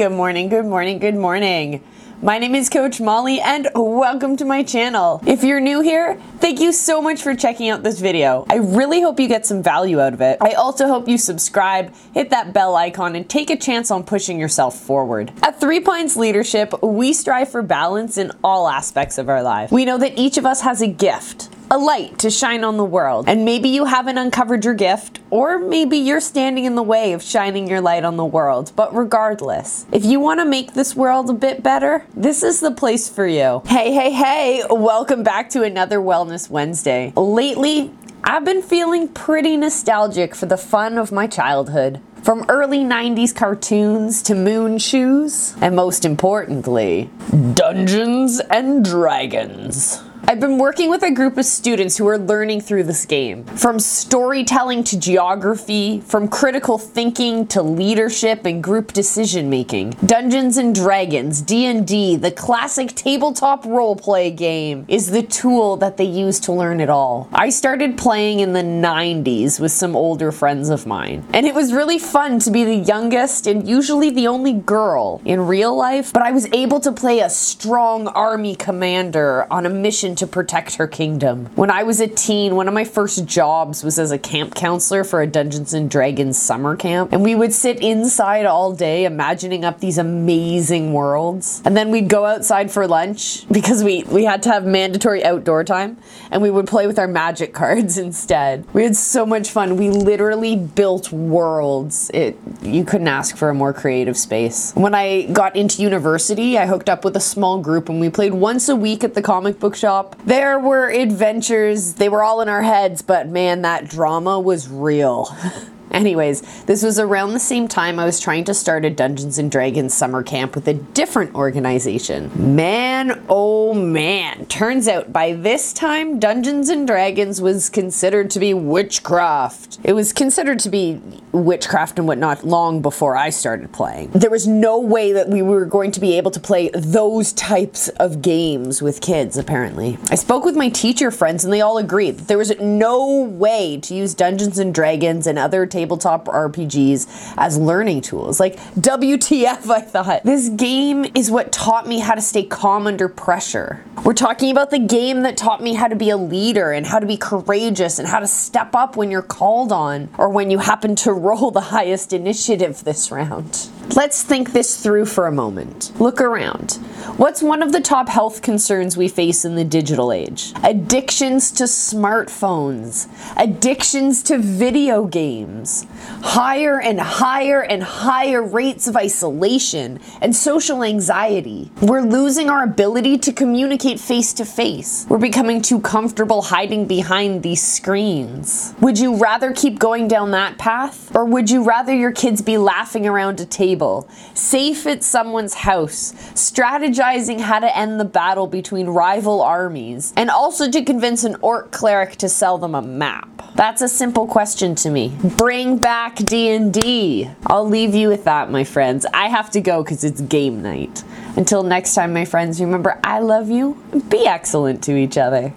Good morning, good morning, good morning. My name is Coach Molly and welcome to my channel. If you're new here, thank you so much for checking out this video. I really hope you get some value out of it. I also hope you subscribe, hit that bell icon, and take a chance on pushing yourself forward. At Three Pints Leadership, we strive for balance in all aspects of our life. We know that each of us has a gift a light to shine on the world. And maybe you haven't uncovered your gift, or maybe you're standing in the way of shining your light on the world. But regardless, if you want to make this world a bit better, this is the place for you. Hey, hey, hey, welcome back to another Wellness Wednesday. Lately, I've been feeling pretty nostalgic for the fun of my childhood. From early 90s cartoons to moon shoes, and most importantly, Dungeons and Dragons. I've been working with a group of students who are learning through this game. From storytelling to geography, from critical thinking to leadership and group decision making. Dungeons and Dragons, D&D, the classic tabletop roleplay game is the tool that they use to learn it all. I started playing in the 90s with some older friends of mine, and it was really fun to be the youngest and usually the only girl in real life, but I was able to play a strong army commander on a mission to protect her kingdom. When I was a teen, one of my first jobs was as a camp counselor for a Dungeons and Dragons summer camp. And we would sit inside all day imagining up these amazing worlds. And then we'd go outside for lunch because we, we had to have mandatory outdoor time. And we would play with our magic cards instead. We had so much fun. We literally built worlds. It you couldn't ask for a more creative space. When I got into university, I hooked up with a small group and we played once a week at the comic book shop there were adventures, they were all in our heads, but man, that drama was real. Anyways, this was around the same time I was trying to start a Dungeons and Dragons summer camp with a different organization. Man, oh man. Turns out by this time, Dungeons and Dragons was considered to be witchcraft. It was considered to be witchcraft and whatnot long before I started playing. There was no way that we were going to be able to play those types of games with kids, apparently. I spoke with my teacher friends and they all agreed that there was no way to use Dungeons and Dragons and other RPGs as learning tools. Like, WTF, I thought. This game is what taught me how to stay calm under pressure. We're talking about the game that taught me how to be a leader and how to be courageous and how to step up when you're called on or when you happen to roll the highest initiative this round. Let's think this through for a moment. Look around. What's one of the top health concerns we face in the digital age? Addictions to smartphones, addictions to video games, higher and higher and higher rates of isolation and social anxiety. We're losing our ability to communicate face to face. We're becoming too comfortable hiding behind these screens. Would you rather keep going down that path? Or would you rather your kids be laughing around a table? safe at someone's house, strategizing how to end the battle between rival armies, and also to convince an orc cleric to sell them a map. That's a simple question to me. Bring back D&D. I'll leave you with that, my friends. I have to go because it's game night. Until next time, my friends, remember I love you. Be excellent to each other.